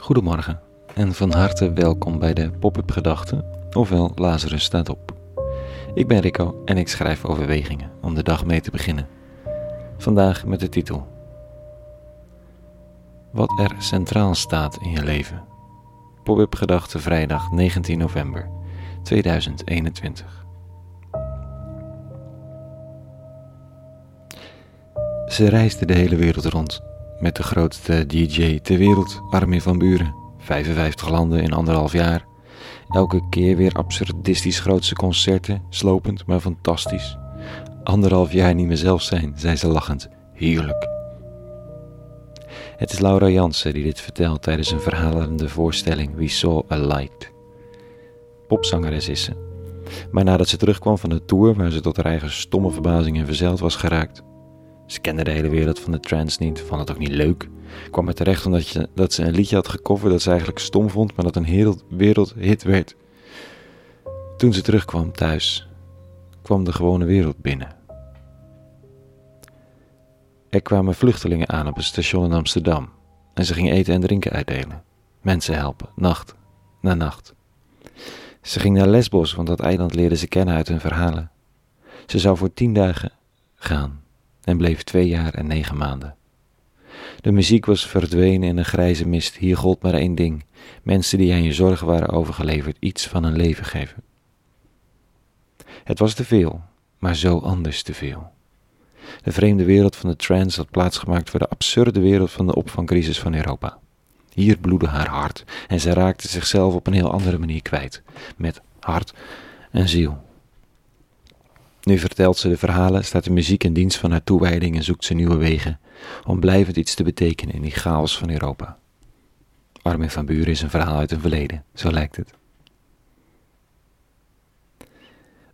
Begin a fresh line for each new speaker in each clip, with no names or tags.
Goedemorgen en van harte welkom bij de Pop-up Gedachten, ofwel Lazarus staat op. Ik ben Rico en ik schrijf overwegingen om de dag mee te beginnen. Vandaag met de titel Wat er centraal staat in je leven. Pop-up Gedachten vrijdag 19 november 2021. Ze reisde de hele wereld rond met de grootste DJ ter wereld, Armin van Buren. 55 landen in anderhalf jaar. Elke keer weer absurdistisch grootse concerten, slopend maar fantastisch. Anderhalf jaar niet meer zelf zijn, zei ze lachend. Heerlijk. Het is Laura Jansen die dit vertelt tijdens een verhalende voorstelling We Saw a Light. Popzangeres is ze. Maar nadat ze terugkwam van de tour waar ze tot haar eigen stomme verbazing in verzeild was geraakt, ze kende de hele wereld van de trance niet, vond het ook niet leuk. Kwam er terecht omdat je, dat ze een liedje had gecoverd dat ze eigenlijk stom vond, maar dat een wereld, wereldhit werd. Toen ze terugkwam thuis, kwam de gewone wereld binnen. Er kwamen vluchtelingen aan op het station in Amsterdam en ze ging eten en drinken uitdelen. Mensen helpen, nacht na nacht. Ze ging naar Lesbos, want dat eiland leerde ze kennen uit hun verhalen. Ze zou voor tien dagen gaan en bleef twee jaar en negen maanden. De muziek was verdwenen in een grijze mist. Hier gold maar één ding: mensen die aan je zorgen waren overgeleverd, iets van een leven geven. Het was te veel, maar zo anders te veel. De vreemde wereld van de trance had plaatsgemaakt voor de absurde wereld van de opvangcrisis van Europa. Hier bloedde haar hart en ze raakte zichzelf op een heel andere manier kwijt, met hart en ziel. Nu vertelt ze de verhalen, staat de muziek in dienst van haar toewijding en zoekt ze nieuwe wegen om blijvend iets te betekenen in die chaos van Europa. Armin van Buren is een verhaal uit een verleden, zo lijkt het.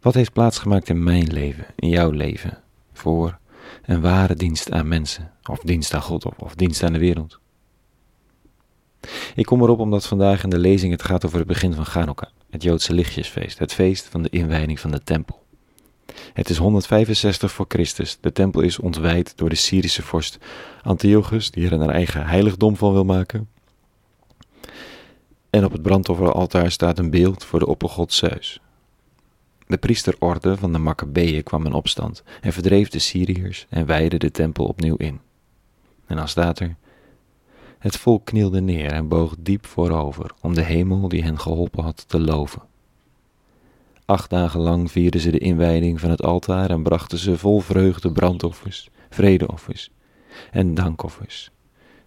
Wat heeft plaatsgemaakt in mijn leven, in jouw leven, voor een ware dienst aan mensen, of dienst aan God, of, of dienst aan de wereld? Ik kom erop omdat vandaag in de lezing het gaat over het begin van Chanukka, het Joodse lichtjesfeest, het feest van de inwijding van de tempel. Het is 165 voor Christus. De tempel is ontwijd door de Syrische vorst Antiochus, die er een eigen heiligdom van wil maken. En op het brandofferaltaar staat een beeld voor de oppergod Zeus. De priesterorde van de Maccabeeën kwam in opstand en verdreef de Syriërs en wijde de tempel opnieuw in. En dan staat er: Het volk knielde neer en boog diep voorover om de hemel die hen geholpen had te loven. Acht dagen lang vierden ze de inwijding van het altaar en brachten ze vol vreugde brandoffers, vredeoffers en dankoffers.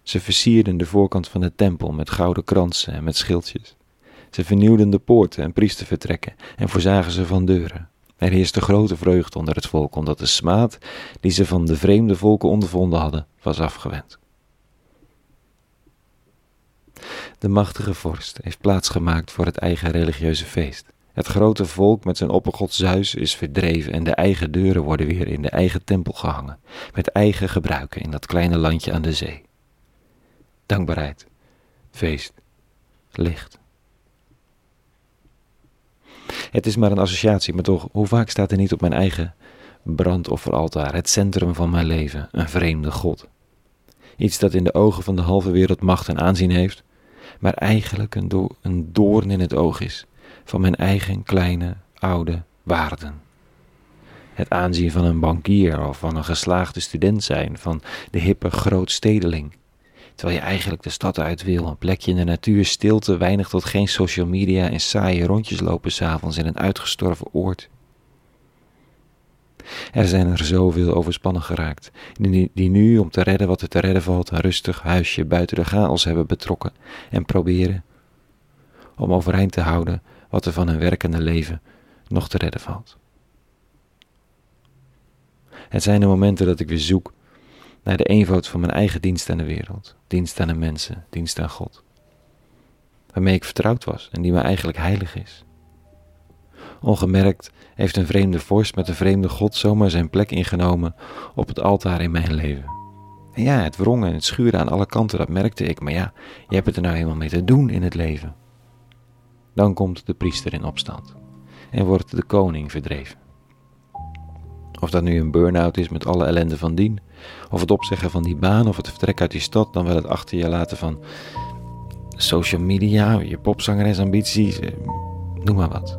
Ze versierden de voorkant van de tempel met gouden kransen en met schildjes. Ze vernieuwden de poorten en priestervertrekken en voorzagen ze van deuren. Er heerste grote vreugde onder het volk, omdat de smaad die ze van de vreemde volken ondervonden hadden, was afgewend. De machtige vorst heeft plaats gemaakt voor het eigen religieuze feest. Het grote volk met zijn oppergod Zeus is verdreven en de eigen deuren worden weer in de eigen tempel gehangen, met eigen gebruiken in dat kleine landje aan de zee. Dankbaarheid, feest, licht. Het is maar een associatie, maar toch, hoe vaak staat er niet op mijn eigen brandofferaltaar, het centrum van mijn leven, een vreemde God? Iets dat in de ogen van de halve wereld macht en aanzien heeft, maar eigenlijk een, do een doorn in het oog is van mijn eigen kleine, oude waarden. Het aanzien van een bankier of van een geslaagde student zijn, van de hippe grootstedeling. Terwijl je eigenlijk de stad uit wil, een plekje in de natuur, stilte, weinig tot geen social media en saaie rondjes lopen s'avonds in een uitgestorven oord. Er zijn er zoveel overspannen geraakt, die, nu om te redden wat er te redden valt, een rustig huisje buiten de chaos hebben betrokken en proberen om overeind te houden wat er van hun werkende leven nog te redden valt. Het zijn de momenten dat ik weer zoek naar de eenvoud van mijn eigen dienst aan de wereld, dienst aan de mensen, dienst aan God, waarmee ik vertrouwd was en die mij eigenlijk heilig is. Ongemerkt heeft een vreemde vorst met een vreemde God zomaar zijn plek ingenomen op het altaar in mijn leven. En ja, het wrongen en het schuren aan alle kanten, dat merkte ik, maar ja, je hebt het er nou helemaal mee te doen in het leven. Dan komt de priester in opstand en wordt de koning verdreven. Of dat nu een burn-out is met alle ellende van dien, of het opzeggen van die baan, of het vertrek uit die stad, dan wel het achter je laten van social media, je popzangeresambities, eh, noem maar wat.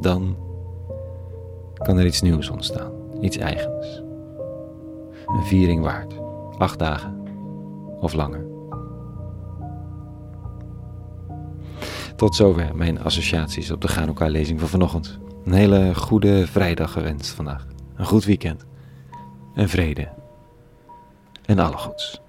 Dan kan er iets nieuws ontstaan, iets eigens. Een viering waard, acht dagen of langer. Tot zover mijn associaties op de Gaan lezing van vanochtend. Een hele goede vrijdag gewenst vandaag. Een goed weekend. En vrede. En alle goeds.